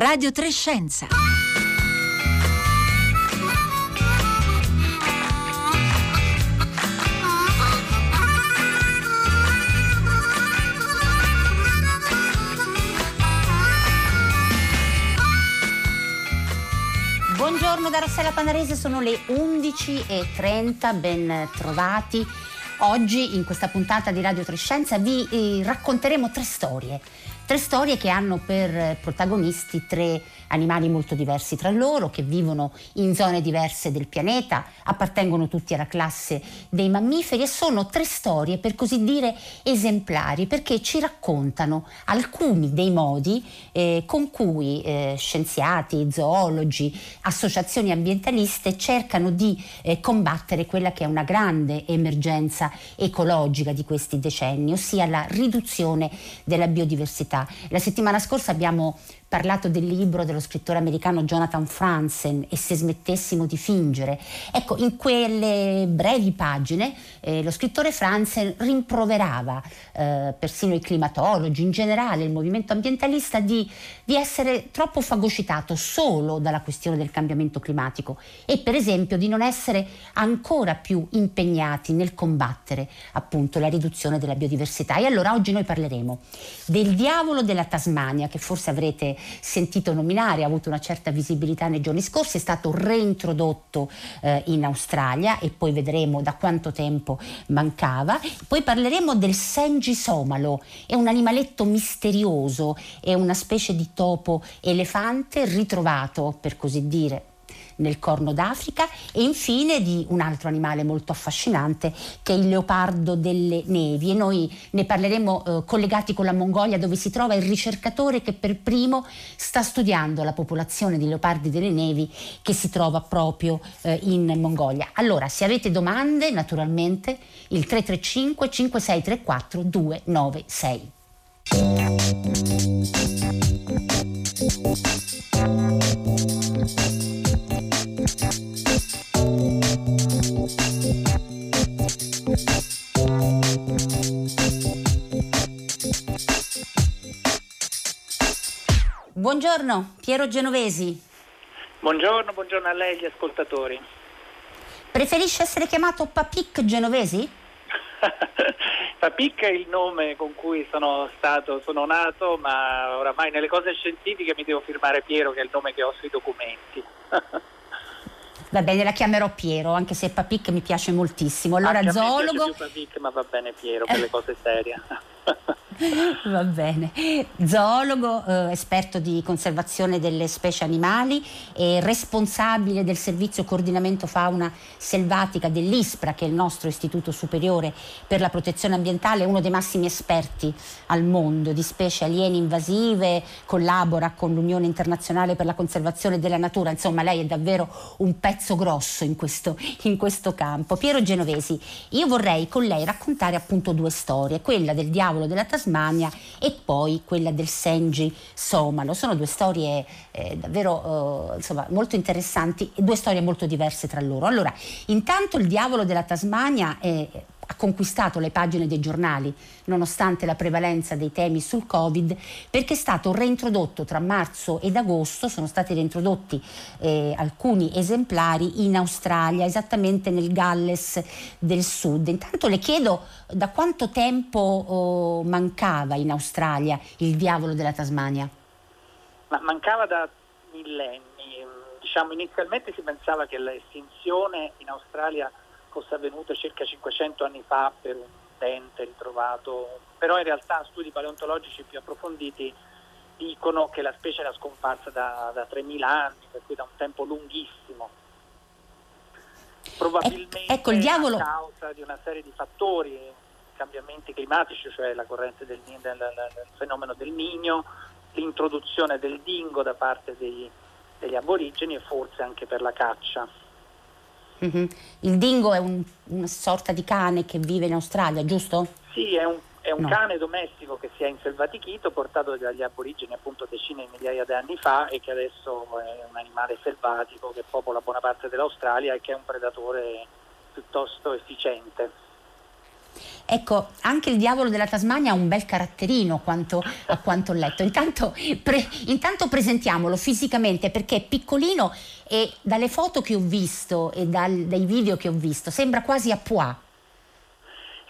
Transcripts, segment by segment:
Radio Trescenza. Buongiorno da Rossella Panarese, sono le 11.30, ben trovati. Oggi in questa puntata di Radio Trescenza vi eh, racconteremo tre storie Tre storie che hanno per protagonisti tre animali molto diversi tra loro, che vivono in zone diverse del pianeta, appartengono tutti alla classe dei mammiferi e sono tre storie per così dire esemplari perché ci raccontano alcuni dei modi eh, con cui eh, scienziati, zoologi, associazioni ambientaliste cercano di eh, combattere quella che è una grande emergenza ecologica di questi decenni, ossia la riduzione della biodiversità. La settimana scorsa abbiamo parlato del libro dello scrittore americano Jonathan Franzen e se smettessimo di fingere. Ecco, in quelle brevi pagine eh, lo scrittore Franzen rimproverava eh, persino i climatologi, in generale il movimento ambientalista, di, di essere troppo fagocitato solo dalla questione del cambiamento climatico e per esempio di non essere ancora più impegnati nel combattere appunto la riduzione della biodiversità. E allora oggi noi parleremo del diavolo della Tasmania che forse avrete sentito nominare, ha avuto una certa visibilità nei giorni scorsi, è stato reintrodotto eh, in Australia e poi vedremo da quanto tempo mancava. Poi parleremo del Senji somalo, è un animaletto misterioso, è una specie di topo elefante ritrovato, per così dire, nel Corno d'Africa e infine di un altro animale molto affascinante che è il leopardo delle nevi e noi ne parleremo eh, collegati con la Mongolia dove si trova il ricercatore che per primo sta studiando la popolazione di leopardi delle nevi che si trova proprio eh, in Mongolia. Allora, se avete domande, naturalmente il 335 5634 296. Buongiorno, Piero Genovesi. Buongiorno, buongiorno a lei e agli ascoltatori. Preferisce essere chiamato Papic Genovesi? Papic è il nome con cui sono stato, sono nato, ma oramai nelle cose scientifiche mi devo firmare Piero, che è il nome che ho sui documenti. Va bene, la chiamerò Piero, anche se Papic mi piace moltissimo. Allora, anche zoologo. A me Papic, ma va bene Piero per le cose serie. Va bene. Zoologo, eh, esperto di conservazione delle specie animali e responsabile del servizio coordinamento fauna selvatica dell'ISPRA, che è il nostro istituto superiore per la protezione ambientale, uno dei massimi esperti al mondo di specie aliene invasive, collabora con l'Unione Internazionale per la conservazione della natura. Insomma, lei è davvero un pezzo grosso in questo, in questo campo. Piero Genovesi, io vorrei con lei raccontare appunto due storie, quella del diavolo della Tasmania Tasmania e poi quella del Senji Somalo. Sono due storie eh, davvero eh, insomma, molto interessanti due storie molto diverse tra loro. Allora, intanto il diavolo della Tasmania è conquistato le pagine dei giornali nonostante la prevalenza dei temi sul Covid perché è stato reintrodotto tra marzo ed agosto, sono stati reintrodotti eh, alcuni esemplari in Australia, esattamente nel Galles del Sud. Intanto le chiedo da quanto tempo oh, mancava in Australia il diavolo della Tasmania? Ma mancava da millenni. Diciamo, inizialmente si pensava che l'estinzione in Australia fosse avvenuto circa 500 anni fa per un dente ritrovato, però in realtà studi paleontologici più approfonditi dicono che la specie era scomparsa da, da 3.000 anni, per cui da un tempo lunghissimo. Probabilmente ecco, il diavolo... a causa di una serie di fattori, cambiamenti climatici, cioè la corrente del, del, del, del fenomeno del Niño, l'introduzione del dingo da parte dei, degli aborigeni e forse anche per la caccia. Mm-hmm. Il dingo è un, una sorta di cane che vive in Australia, giusto? Sì, è un, è un no. cane domestico che si è inselvatichito, portato dagli aborigeni appunto decine di migliaia di anni fa e che adesso è un animale selvatico che popola buona parte dell'Australia e che è un predatore piuttosto efficiente. Ecco, anche il diavolo della Tasmania ha un bel caratterino quanto, a quanto ho letto. Intanto, pre, intanto, presentiamolo fisicamente perché è piccolino e dalle foto che ho visto e dal, dai video che ho visto sembra quasi a pois.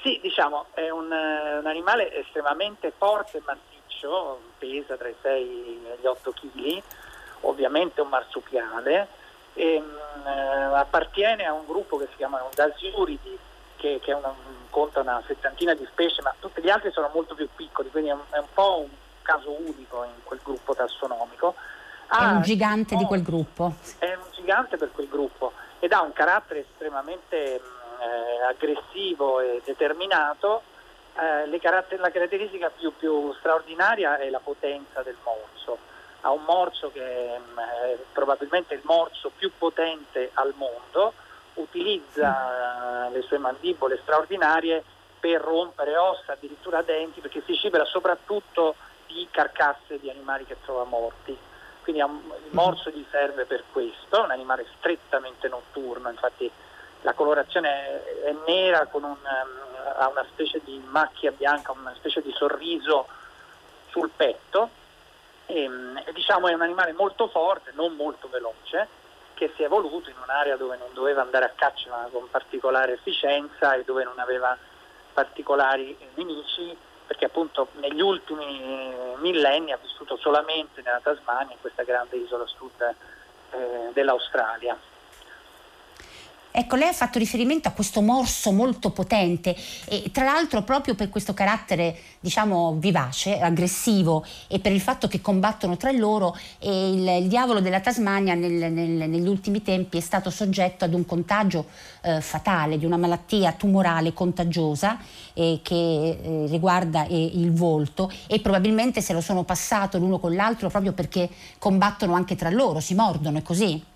Sì, diciamo, è un, un animale estremamente forte e massiccio, pesa tra i 6 e gli 8 kg, ovviamente un marsupiale, e, mh, eh, appartiene a un gruppo che si chiama un Dasiuridi, che, che una, conta una settantina di specie, ma tutti gli altri sono molto più piccoli, quindi è un, è un po' un caso unico in quel gruppo tassonomico. Ha, è un gigante no, di quel gruppo. È un gigante per quel gruppo ed ha un carattere estremamente eh, aggressivo e determinato. Eh, caratter- la caratteristica più, più, straordinaria è la potenza del morso. Ha un morso che mm, è probabilmente il morso più potente al mondo, utilizza le sue mandibole straordinarie per rompere ossa, addirittura denti, perché si cibera soprattutto di carcasse di animali che trova morti. Quindi il morso gli serve per questo, è un animale strettamente notturno, infatti la colorazione è nera con un, ha una specie di macchia bianca, una specie di sorriso sul petto e, e diciamo è un animale molto forte, non molto veloce, che si è evoluto in un'area dove non doveva andare a caccia con particolare efficienza e dove non aveva particolari nemici, perché appunto negli ultimi millenni ha vissuto solamente nella Tasmania, in questa grande isola sud eh, dell'Australia. Ecco, lei ha fatto riferimento a questo morso molto potente e tra l'altro proprio per questo carattere, diciamo, vivace, aggressivo e per il fatto che combattono tra loro, il, il diavolo della Tasmania nel, nel, negli ultimi tempi è stato soggetto ad un contagio eh, fatale, di una malattia tumorale contagiosa eh, che eh, riguarda eh, il volto e probabilmente se lo sono passato l'uno con l'altro proprio perché combattono anche tra loro, si mordono, è così?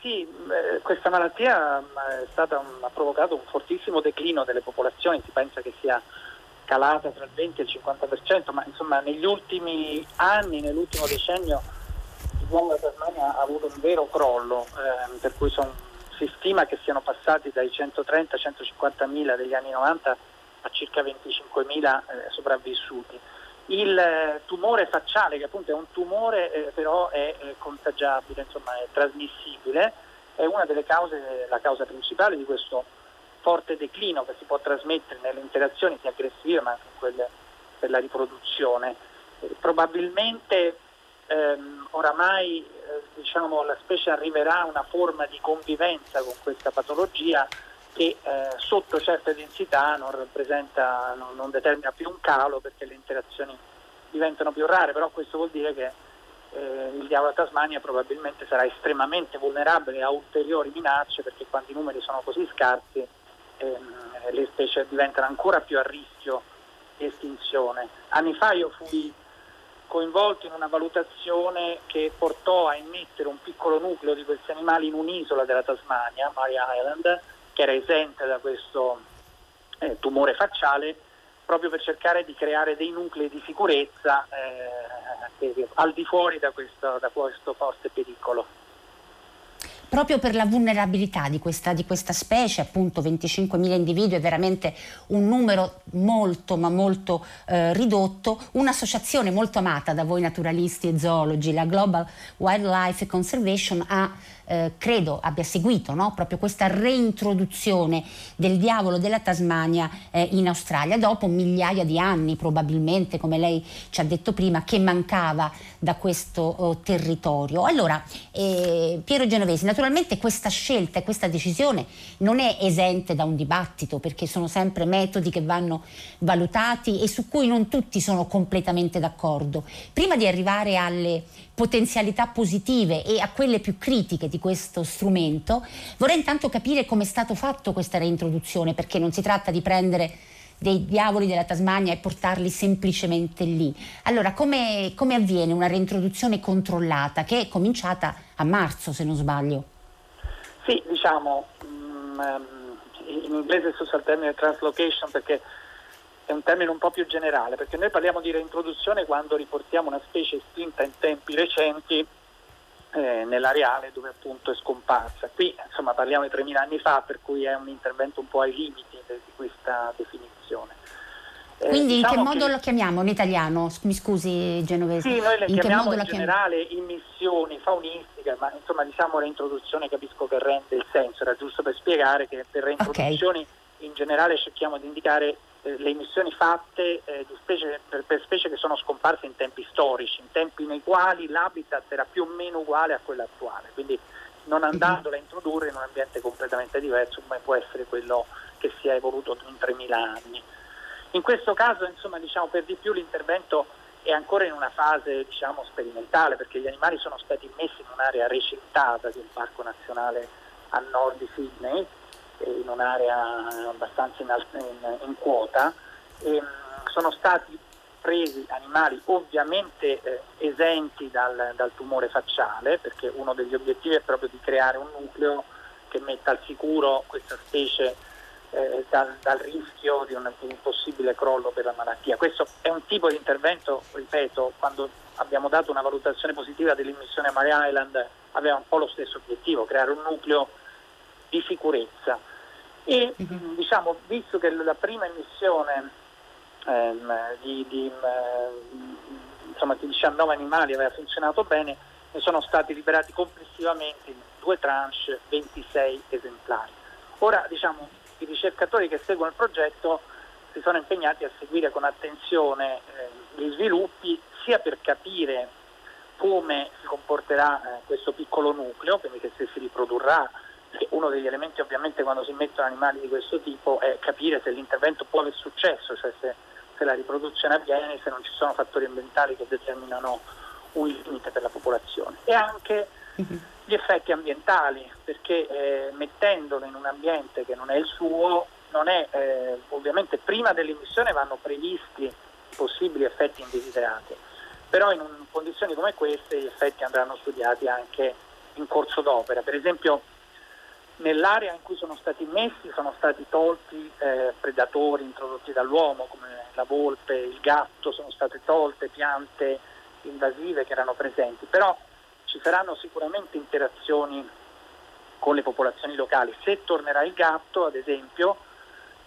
Sì, eh, questa malattia stata, ha provocato un fortissimo declino delle popolazioni, si pensa che sia calata tra il 20 e il 50%, ma insomma negli ultimi anni, nell'ultimo decennio, il uomo della Tasmania ha avuto un vero crollo, eh, per cui son, si stima che siano passati dai 130-150 mila degli anni 90 a circa 25 mila eh, sopravvissuti. Il eh, tumore facciale, che appunto è un tumore eh, però è eh, contagiabile, insomma è trasmissibile, è una delle cause, la causa principale di questo forte declino che si può trasmettere nelle interazioni sia aggressive ma anche in quelle per la riproduzione. Eh, probabilmente ehm, oramai eh, diciamo, la specie arriverà a una forma di convivenza con questa patologia che eh, sotto certe densità non, non, non, determina più un calo perché le interazioni diventano più rare, però questo vuol dire che eh, il diavolo Tasmania probabilmente sarà estremamente vulnerabile a ulteriori minacce perché quando i numeri sono così scarsi ehm, le specie diventano ancora più a rischio di estinzione. Anni fa io fui coinvolto in una valutazione che portò a immettere un piccolo nucleo di questi animali in un'isola della Tasmania, Mary Island, che era esente da questo eh, tumore facciale, proprio per cercare di creare dei nuclei di sicurezza eh, al di fuori da questo, da questo forte pericolo. Proprio per la vulnerabilità di questa, di questa specie, appunto 25.000 individui è veramente un numero molto ma molto eh, ridotto, un'associazione molto amata da voi naturalisti e zoologi, la Global Wildlife Conservation ha eh, credo abbia seguito no? proprio questa reintroduzione del diavolo della Tasmania eh, in Australia dopo migliaia di anni probabilmente come lei ci ha detto prima che mancava da questo oh, territorio. Allora eh, Piero Genovesi naturalmente questa scelta e questa decisione non è esente da un dibattito perché sono sempre metodi che vanno valutati e su cui non tutti sono completamente d'accordo. Prima di arrivare alle potenzialità positive e a quelle più critiche di questo strumento, vorrei intanto capire come è stato fatto questa reintroduzione, perché non si tratta di prendere dei diavoli della Tasmania e portarli semplicemente lì. Allora, come, come avviene una reintroduzione controllata che è cominciata a marzo, se non sbaglio? Sì, diciamo, mm, ehm, in inglese si usa il termine translocation perché è un termine un po' più generale, perché noi parliamo di reintroduzione quando riportiamo una specie estinta in tempi recenti eh, nell'areale dove appunto è scomparsa. Qui insomma parliamo di 3.000 anni fa, per cui è un intervento un po' ai limiti di questa definizione. Eh, Quindi diciamo in che modo che... lo chiamiamo in italiano? Mi scusi Genovese. Sì, noi le in chiamiamo in generale immissioni faunistiche, ma insomma diciamo reintroduzione capisco che rende il senso, era giusto per spiegare che per reintroduzioni okay. in generale cerchiamo di indicare le emissioni fatte eh, specie, per, per, specie che sono scomparse in tempi storici, in tempi nei quali l'habitat era più o meno uguale a quello attuale, quindi non mhm. andandola a introdurre in un ambiente completamente diverso come può essere quello che si è evoluto in 3.000 anni. In questo caso, insomma, diciamo, per di più l'intervento è ancora in una fase diciamo, sperimentale perché gli animali sono stati messi in un'area recintata di un parco nazionale a nord di Sydney in un'area abbastanza in, in, in quota. E, sono stati presi animali ovviamente eh, esenti dal, dal, tumore facciale, perché uno degli obiettivi è proprio di creare un nucleo che metta al sicuro questa specie eh, dal, dal, rischio di un, di un, possibile crollo per la malattia. Questo è un tipo di intervento, ripeto, quando abbiamo dato una valutazione positiva dell'immissione a Mare Island aveva un po' lo stesso obiettivo, creare un nucleo di sicurezza. E uh-huh. diciamo, visto che la prima emissione ehm, di, di, ehm, insomma, di 19 animali aveva funzionato bene, ne sono stati liberati complessivamente in due tranche 26 esemplari. Ora diciamo, i ricercatori che seguono il progetto si sono impegnati a seguire con attenzione eh, gli sviluppi sia per capire come si comporterà eh, questo piccolo nucleo, quindi che se si riprodurrà uno degli elementi ovviamente quando si mettono animali di questo tipo è capire se l'intervento può aver successo, cioè se, se la riproduzione avviene, se non ci sono fattori ambientali che determinano un limite per la popolazione. E anche gli effetti ambientali, perché eh, mettendolo in un ambiente che non è il suo, è, eh, ovviamente prima dell'emissione vanno previsti possibili effetti indesiderati, però in un, condizioni come queste gli effetti andranno studiati anche in corso d'opera. Per esempio nell'area in cui sono stati messi sono stati tolti eh, predatori introdotti dall'uomo come la volpe, il gatto, sono state tolte piante invasive che erano presenti, però ci saranno sicuramente interazioni con le popolazioni locali. Se tornerà il gatto, ad esempio,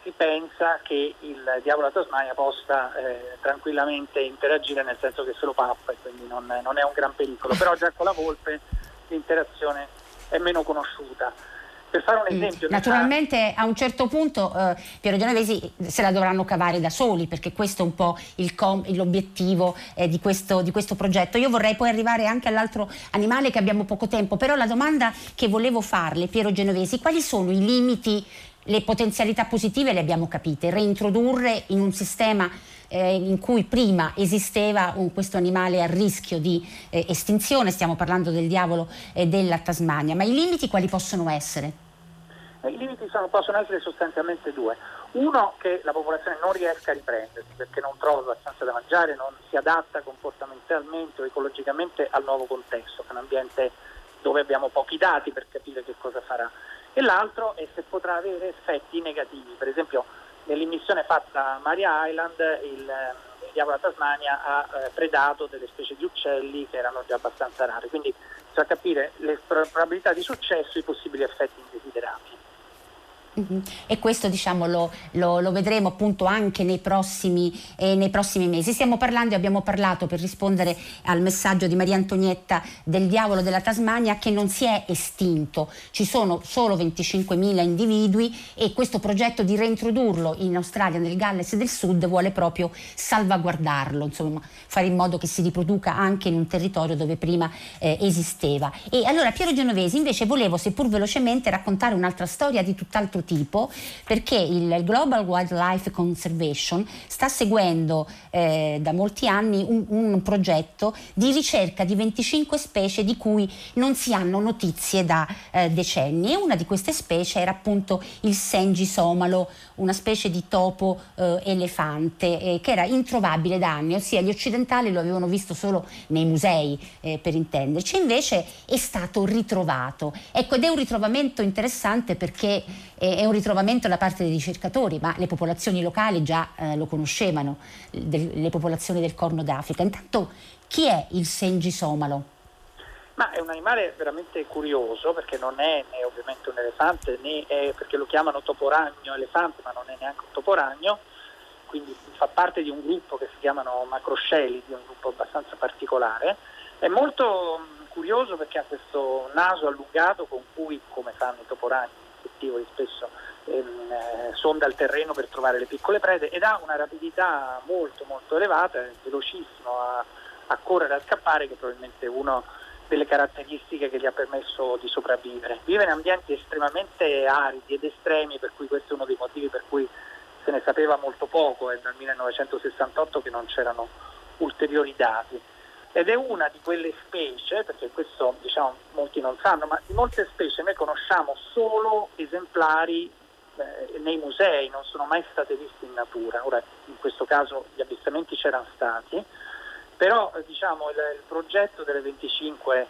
si pensa che il diavolo a Tasmania possa eh, tranquillamente interagire nel senso che se lo pappa e quindi non, non è un gran pericolo, però già con la volpe l'interazione è meno conosciuta. Per fare un mm. esempio, mm. naturalmente a un certo punto eh, Piero Genovesi se la dovranno cavare da soli perché questo è un po' l'obiettivo eh, di, questo, di, questo, progetto. Io vorrei poi arrivare anche all'altro animale che abbiamo poco tempo, però la domanda che volevo farle, Piero Genovesi, quali sono i limiti, le potenzialità positive le abbiamo capite, reintrodurre in un sistema eh, in cui prima esisteva un, questo animale a rischio di eh, estinzione, stiamo parlando del diavolo e della Tasmania, ma i limiti quali possono essere? I limiti sono, possono essere sostanzialmente due. Uno, che la popolazione non riesca a riprendersi perché non trova abbastanza da mangiare, non si adatta comportamentalmente o ecologicamente al nuovo contesto, che è un ambiente dove abbiamo pochi dati per capire che cosa farà. E l'altro è se potrà avere effetti negativi, per esempio nell'immissione fatta a Maria Island il, eh, il diavolo della Tasmania ha eh, predato delle specie di uccelli che erano già abbastanza rare, quindi bisogna capire le probabilità di successo e i possibili effetti indesiderati. Uh-huh. E questo diciamo, lo, lo, lo, vedremo appunto anche nei prossimi, eh, nei prossimi, mesi. Stiamo parlando e abbiamo parlato per rispondere al messaggio di Maria Antonietta del diavolo della Tasmania che non si è estinto, ci sono solo 25.000 individui e questo progetto di reintrodurlo in Australia, nel Galles del Sud, vuole proprio salvaguardarlo, insomma, fare in modo che si riproduca anche in un territorio dove prima eh, esisteva. E allora Piero Genovesi invece volevo, seppur velocemente, raccontare un'altra storia di tutt'altro tipo perché il Global Wildlife Conservation sta seguendo eh, da molti anni un, un, progetto di ricerca di 25 specie di cui non si hanno notizie da eh, decenni e una di queste specie era appunto il Sengi somalo, una specie di topo eh, elefante eh, che era introvabile da anni, ossia gli occidentali lo avevano visto solo nei musei eh, per intenderci, invece è stato ritrovato. Ecco, ed è un ritrovamento interessante perché è un ritrovamento da parte dei ricercatori, ma le popolazioni locali già eh, lo conoscevano, le popolazioni del Corno d'Africa. Intanto chi è il Sengi Somalo? Ma è un animale veramente curioso perché non è né ovviamente un elefante né è perché lo chiamano toporagno elefante, ma non è neanche un toporagno, quindi fa parte di un gruppo che si chiamano macroscelidi, un gruppo abbastanza particolare. È molto mm, curioso perché ha questo naso allungato con cui, come fanno i toporagni insettivori spesso, ehm, eh, sonda il terreno per trovare le piccole prede ed ha una rapidità molto molto elevata, è velocissimo a, a correre, a scappare, che probabilmente uno delle caratteristiche che gli ha permesso di sopravvivere. Vive in ambienti estremamente aridi ed estremi, per cui questo è uno dei motivi per cui se ne sapeva molto poco, è dal 1968 che non c'erano ulteriori dati. Ed è una di quelle specie, perché questo diciamo, molti non sanno, ma di molte specie noi conosciamo solo esemplari eh, nei musei, non sono mai state viste in natura. Ora in questo caso gli avvistamenti c'erano stati, però eh, diciamo, il, il, progetto delle 25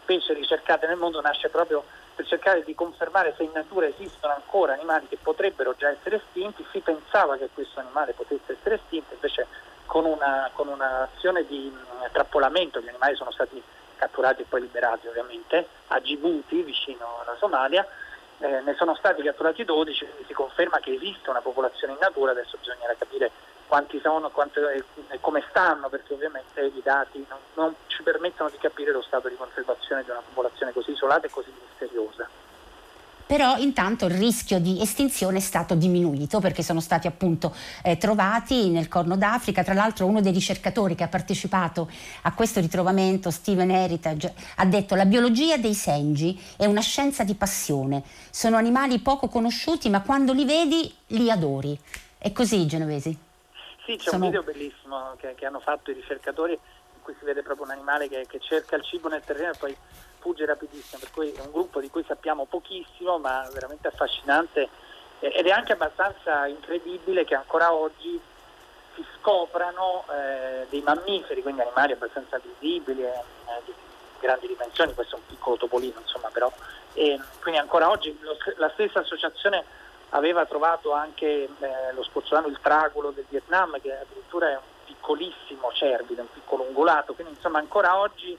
specie ricercate nel mondo nasce proprio per cercare di confermare se in natura esistono ancora animali che potrebbero già essere estinti, si pensava che questo animale potesse essere estinto, invece con, una, con un'azione di mm, trappolamento, gli animali sono stati catturati e poi liberati ovviamente, a Djibouti, vicino alla Somalia, eh, ne sono stati catturati 12, quindi si conferma che esiste una popolazione in natura, adesso bisognerà capire quanti sono quanto, e, e, come stanno, perché ovviamente i dati non, non, ci permettono di capire lo stato di conservazione di una popolazione così isolata e così misteriosa. Però intanto il rischio di estinzione è stato diminuito perché sono stati appunto eh, trovati nel Corno d'Africa. Tra l'altro uno dei ricercatori che ha partecipato a questo ritrovamento, Steven Heritage, ha detto la biologia dei sengi è una scienza di passione. Sono animali poco conosciuti ma quando li vedi li adori. È così genovesi? Sì, c'è Sono... un video bellissimo che, che, hanno fatto i ricercatori in cui si vede proprio un animale che, che cerca il cibo nel terreno e poi fugge rapidissimo, per cui è un gruppo di cui sappiamo pochissimo ma veramente affascinante ed è anche abbastanza incredibile che ancora oggi si scoprano eh, dei mammiferi, quindi animali abbastanza visibili, eh, di grandi dimensioni, questo è un piccolo topolino insomma però, e quindi ancora oggi lo, la stessa associazione aveva trovato anche eh, lo scorso anno il tragulo del Vietnam che addirittura è un piccolissimo cervide, un piccolo ungulato, quindi insomma ancora oggi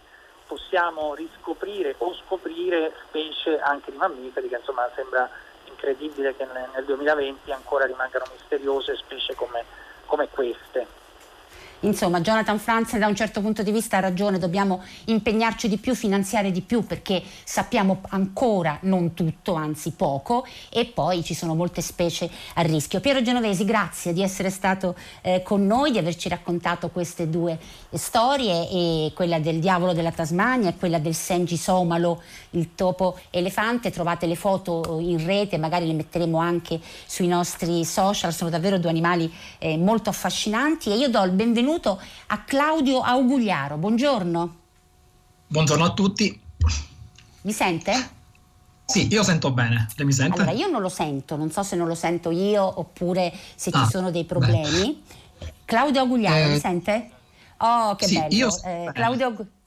possiamo riscoprire o scoprire specie anche di mammiferi che insomma sembra incredibile che nel 2020 ancora rimangano misteriose specie come, come queste. Insomma, Jonathan Franz da un certo punto di vista ha ragione, dobbiamo impegnarci di più, finanziare di più perché sappiamo ancora non tutto, anzi poco, e poi ci sono molte specie a rischio. Piero Genovesi, grazie di essere stato eh, con noi, di averci raccontato queste due storie, quella del diavolo della Tasmania e quella del Sengi Somalo, il topo elefante. Trovate le foto in rete, magari le metteremo anche sui nostri social, sono davvero due animali eh, molto affascinanti e io do il benvenuto benvenuto a Claudio Augugliaro. Buongiorno. Buongiorno a tutti. Mi sente? Sì, io sento bene. Lei mi sente? Allora, io non lo sento, non so se non lo sento io oppure se ah, ci sono dei problemi. Beh. Claudio Augugliaro, eh, mi sente? Oh, che sì, bello. Eh, Claudio Augugliaro.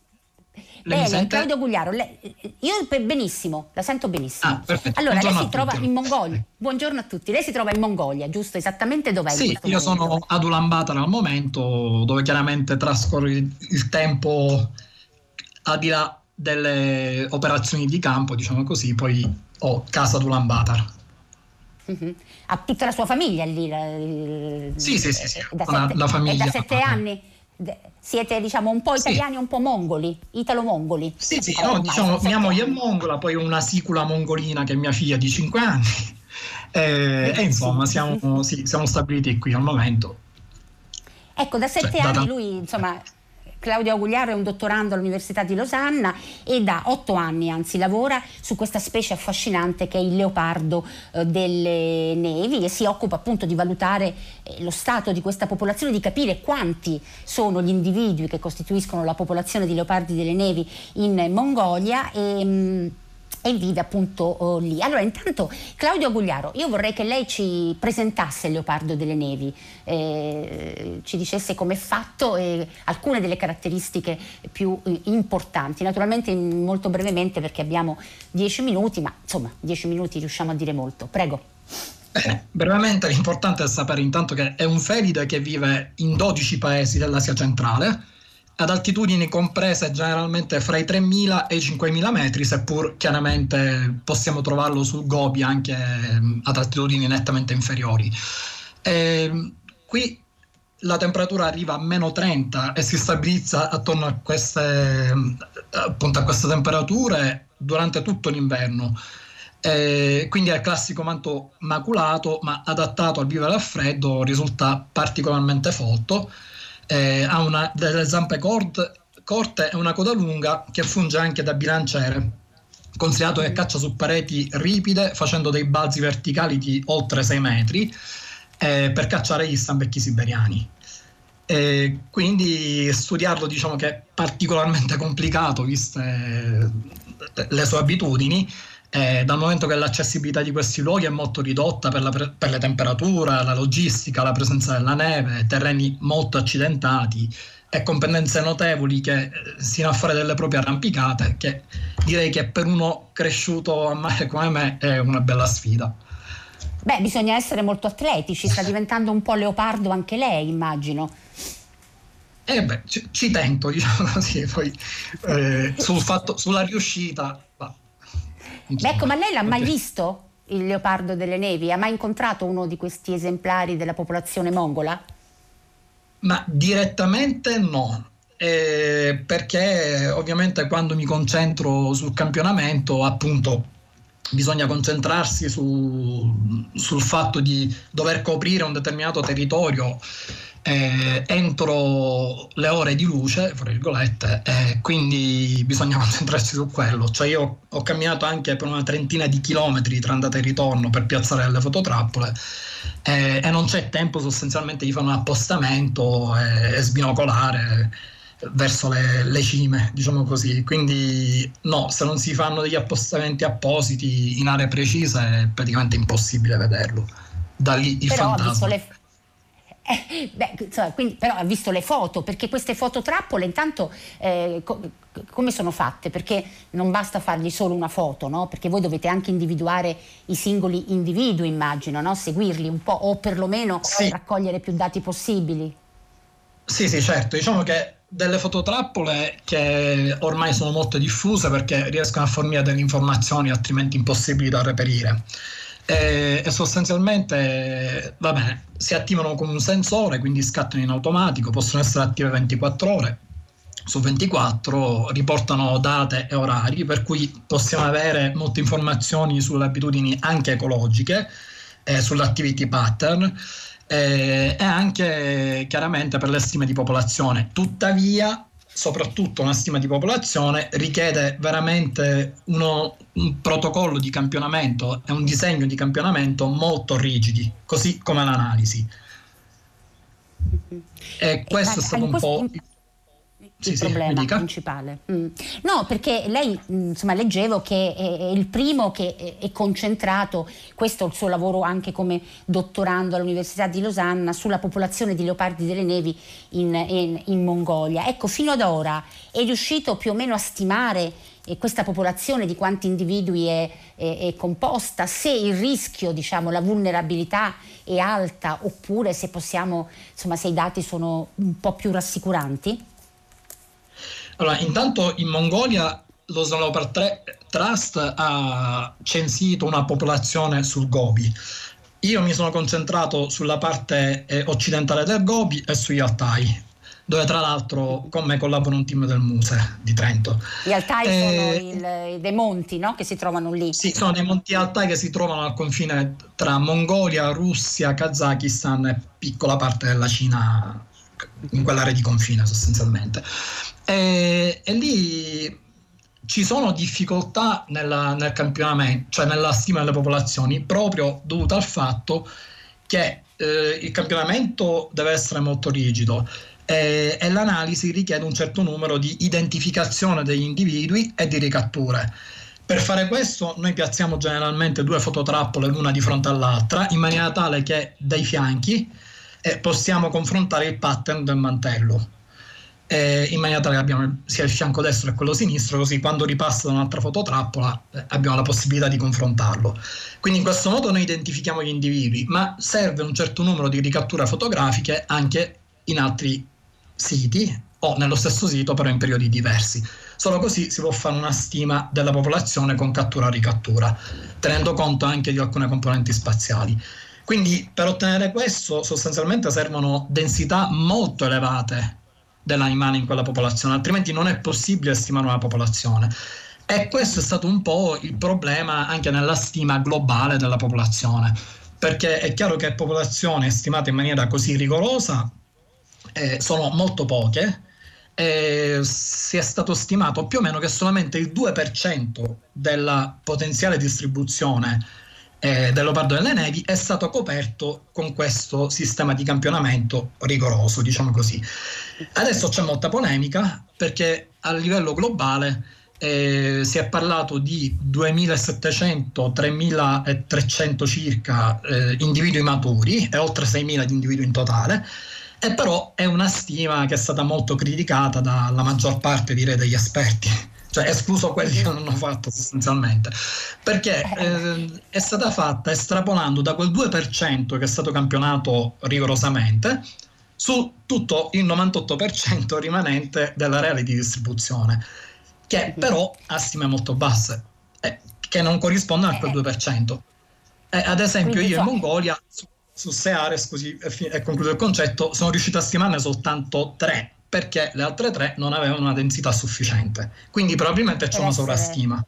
Bene, Claudio Gugliaro, lei, io benissimo, la sento benissimo. Ah, allora, Buongiorno lei si trova in Mongolia. Buongiorno a tutti. Lei si trova in Mongolia, giusto? Esattamente dov'è? Sì, io sono ad Ulaanbaatar al momento, dove chiaramente trascorro il tempo al di là delle operazioni di campo, diciamo così, poi ho casa ad Ulaanbaatar. Uh-huh. Ha tutta la sua famiglia lì? La, sì, sì, sì, sì. Da sette, la famiglia. È da sette anni? Siete diciamo un po' italiani, sì. un po' mongoli, italo-mongoli. Sì, sì, no, diciamo, mia moglie è mongola, poi una sicula mongolina che è mia figlia di 5 anni. Eh, e insomma siamo, sì, siamo stabiliti qui al momento. Ecco, da sette cioè, anni da... lui insomma Claudio Agugliaro è un dottorando all'Università di Losanna e da otto anni anzi lavora su questa specie affascinante che è il leopardo eh, delle nevi e si occupa appunto di valutare eh, lo stato di questa popolazione, di capire quanti sono gli individui che costituiscono la popolazione di leopardi delle nevi in Mongolia e, mh, mm, e vive appunto oh, lì. Allora intanto Claudio Agugliaro, io vorrei che lei ci presentasse il leopardo delle nevi, eh, ci dicesse come è fatto e alcune delle caratteristiche più eh, importanti, naturalmente molto brevemente perché abbiamo dieci minuti, ma insomma dieci minuti riusciamo a dire molto. Prego. Bene, brevemente l'importante è sapere intanto che è un felide che vive in 12 paesi dell'Asia centrale, ad altitudini comprese generalmente fra i 3.000 e i 5.000 metri, seppur chiaramente possiamo trovarlo sul Gobi anche ehm, ad altitudini nettamente inferiori. E, ehm, qui la temperatura arriva a meno 30 e si stabilizza attorno a queste, appunto a queste temperature durante tutto l'inverno. Eh, quindi è il classico manto maculato, ma adattato al vivere al freddo, risulta particolarmente folto. Eh, ha una, delle zampe corte, corte e una coda lunga che funge anche da bilanciere. Considerato che caccia su pareti ripide, facendo dei balzi verticali di oltre 6 metri eh, per cacciare gli stambecchi siberiani. E quindi studiarlo diciamo che è particolarmente complicato viste le sue abitudini eh, dal momento che l'accessibilità di questi luoghi è molto ridotta per, la, per, le temperature, la logistica, la presenza della neve, terreni molto accidentati e competenze notevoli che eh, sino a fare delle proprie arrampicate, che direi che per uno cresciuto a mare come me è una bella sfida. Beh, bisogna essere molto atletici, sta diventando un po' leopardo anche lei, immagino. Eh beh, ci, ci tento, diciamo così, poi eh, sul fatto, sulla riuscita Beh, ecco, ma lei l'ha mai visto il leopardo delle nevi? Ha mai incontrato uno di questi esemplari della popolazione mongola? Ma direttamente no. Eh, perché ovviamente quando mi concentro sul campionamento, appunto, bisogna concentrarsi su, sul fatto di dover coprire un determinato territorio eh, entro le ore di luce, fra virgolette, eh, quindi bisogna concentrarsi su quello. Cioè io ho camminato anche per una trentina di chilometri tra andata e ritorno per piazzare le fototrappole eh, e non c'è tempo sostanzialmente di fare un appostamento e, e sbinocolare verso le, le, cime, diciamo così. Quindi no, se non si fanno degli appostamenti appositi in aree precise è praticamente impossibile vederlo. Da lì il Però fantasma. Eh, beh, insomma, quindi, però ha visto le foto, perché queste fototrappole intanto eh, co- come sono fatte? Perché non basta fargli solo una foto, no? Perché voi dovete anche individuare i singoli individui, immagino, no? Seguirli un po' o perlomeno sì. raccogliere più dati possibili. Sì, sì, certo. Diciamo che delle fototrappole che ormai sono molto diffuse perché riescono a fornire delle informazioni altrimenti impossibili da reperire e, e sostanzialmente va bene, si attivano con un sensore, quindi scattano in automatico, possono essere attive 24 ore su 24 riportano date e orari, per cui possiamo avere molte informazioni sulle abitudini anche ecologiche, eh, sull'activity pattern eh, e anche chiaramente per le stime di popolazione. Tuttavia soprattutto una stima di popolazione, richiede veramente uno, un protocollo di campionamento e un disegno di campionamento molto rigidi, così come l'analisi. E questo è stato un po' il sì, problema principale. Mm. No, perché lei, mm, insomma, leggevo che è, è il primo che è, è, concentrato, questo è il suo lavoro anche come dottorando all'Università di Losanna, sulla popolazione di leopardi delle nevi in, in, in Mongolia. Ecco, fino ad ora è riuscito più o meno a stimare eh, questa popolazione di quanti individui è, è, composta, se il rischio, diciamo, la vulnerabilità è alta oppure se possiamo, insomma, se i dati sono un po' più rassicuranti? Allora, intanto in Mongolia lo Leopard Trust ha censito una popolazione sul Gobi. Io mi sono concentrato sulla parte eh, occidentale del Gobi e sugli Altai, dove tra l'altro con me collabora un team del Muse di Trento. Gli Altai eh, sono il, dei monti no? che si trovano lì. Sì, sono dei monti Altai che si trovano al confine tra Mongolia, Russia, Kazakistan e piccola parte della Cina in quell'area di confine sostanzialmente. E, e lì ci sono difficoltà nella, nel campionamento, cioè nella stima delle popolazioni, proprio dovute al fatto che eh, il campionamento deve essere molto rigido eh, e l'analisi richiede un certo numero di identificazione degli individui e di ricatture. Per fare questo noi piazziamo generalmente due fototrappole l'una di fronte all'altra in maniera tale che dai fianchi eh, possiamo confrontare il pattern del mantello eh, in maniera tale che abbiamo sia il fianco destro che quello sinistro, così quando ripassa da un'altra fototrappola eh, abbiamo la possibilità di confrontarlo. Quindi in questo modo noi identifichiamo gli individui, ma serve un certo numero di ricatture fotografiche anche in altri siti o nello stesso sito però in periodi diversi. Solo così si può fare una stima della popolazione con cattura-ricattura, tenendo conto anche di alcune componenti spaziali. Quindi per ottenere questo sostanzialmente servono densità molto elevate dell'animale in quella popolazione, altrimenti non è possibile stimare una popolazione. E questo è stato un po' il problema anche nella stima globale della popolazione, perché è chiaro che popolazioni stimate in maniera così rigorosa eh, sono molto poche. Eh, si è stato stimato più o meno che solamente il 2% della potenziale distribuzione eh, del leopardo delle nevi è stato coperto con questo sistema di campionamento rigoroso, diciamo così. Adesso c'è molta polemica perché a livello globale eh, si è parlato di 2700-3300 circa eh, individui maturi e oltre 6000 di individui in totale. E però è una stima che è stata molto criticata dalla maggior parte direi degli esperti cioè escluso quelli che non hanno fatto sostanzialmente, perché eh, è stata fatta estrapolando da quel 2% che è stato campionato rigorosamente su tutto il 98% rimanente dell'area di distribuzione, che però ha stime molto basse, eh, che non corrispondono a quel 2%. Eh, ad esempio io in Mongolia, su, su sei aree, così è concluso il concetto, sono riuscito a stimarne soltanto 3 perché le altre tre non avevano una densità sufficiente. Quindi probabilmente c'è una sovrastima.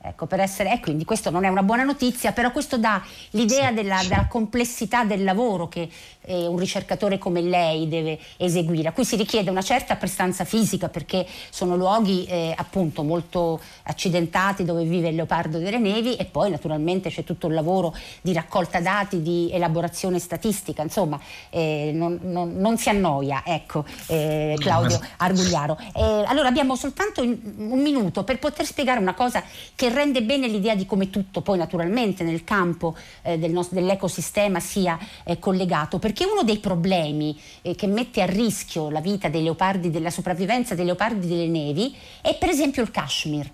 Ecco, per essere, eh, quindi questo non è una buona notizia, però questo dà l'idea sì, della, sì. della, complessità del lavoro che eh, un ricercatore come lei deve eseguire. A cui si richiede una certa prestanza fisica perché sono luoghi eh, appunto molto accidentati dove vive il leopardo delle nevi e poi naturalmente c'è tutto il lavoro di raccolta dati, di elaborazione statistica, insomma eh, non, non, non, si annoia, ecco eh, Claudio Argugliaro. Eh, allora abbiamo soltanto un minuto per poter spiegare una cosa che rende bene l'idea di come tutto poi naturalmente nel campo eh, del nostro, dell'ecosistema sia eh, collegato, perché uno dei problemi eh, che mette a rischio la vita dei leopardi, della sopravvivenza dei leopardi delle nevi è per esempio il Kashmir.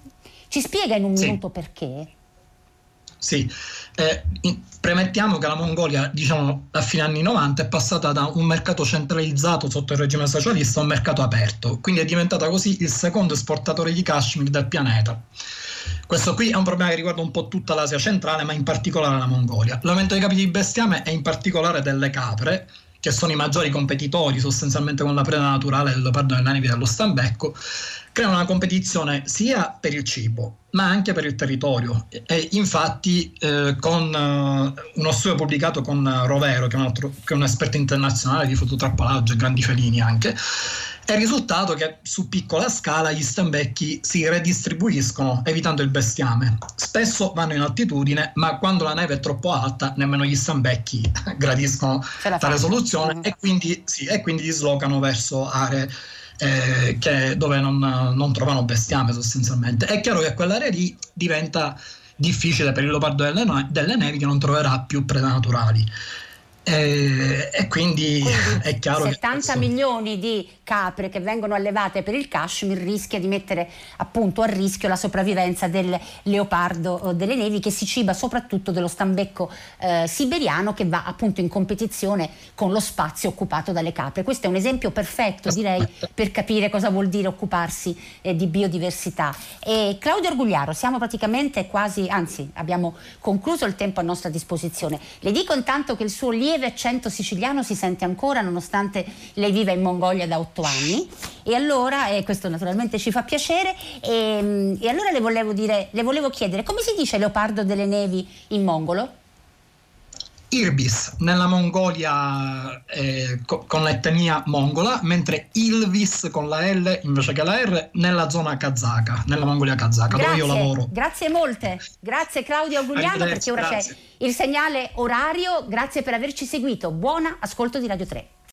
Ci spiega in un sì. minuto perché? Sì, eh, premettiamo che la Mongolia, diciamo, a fine anni 90 è passata da un mercato centralizzato sotto il regime socialista a un mercato aperto, quindi è diventata così il secondo esportatore di Kashmir del pianeta. Questo qui è un problema che riguarda un po' tutta l'Asia centrale, ma in particolare la Mongolia. L'aumento dei capi di bestiame e in particolare delle capre, che sono i maggiori competitori sostanzialmente con la preda naturale del leopardo dell'anivi dello stambecco, creano una competizione sia per il cibo, ma anche per il territorio. E infatti, eh, con uh, uno studio pubblicato con Rovero, che è un, altro, che è un esperto internazionale di fototrappalaggio e grandi felini anche, è il risultato che su piccola scala gli stambecchi si redistribuiscono evitando il bestiame. Spesso vanno in altitudine, ma quando la neve è troppo alta, nemmeno gli stambecchi gradiscono tale soluzione mm. e, quindi, sì, e quindi dislocano verso aree eh, che, dove non, non, trovano bestiame sostanzialmente. È chiaro che quell'area lì diventa difficile per il leopardo delle, delle nevi che non troverà più prede naturali. E, e quindi, quindi, è chiaro 70 che milioni di capre che vengono allevate per il Kashmir rischia di mettere appunto a rischio la sopravvivenza del leopardo eh, delle nevi che si ciba soprattutto dello stambecco eh, siberiano che va appunto in competizione con lo spazio occupato dalle capre. Questo è un esempio perfetto direi per capire cosa vuol dire occuparsi eh, di biodiversità. E Claudio Orgugliaro, siamo praticamente quasi, anzi abbiamo concluso il tempo a nostra disposizione. Le dico intanto che il suo lieve lieve accento siciliano si sente ancora nonostante lei viva in Mongolia da otto anni e allora, e questo naturalmente ci fa piacere, e, ehm, e allora le volevo, dire, le volevo chiedere come si dice leopardo delle nevi in mongolo? Irbis nella Mongolia eh, co- con l'etnia mongola, mentre Ilvis con la L invece che la R nella zona kazaka, nella Mongolia kazaka, grazie, dove io lavoro. Grazie molte, grazie Claudio Agugliano perché ora grazie. c'è il segnale orario, grazie per averci seguito, buon ascolto di Radio 3.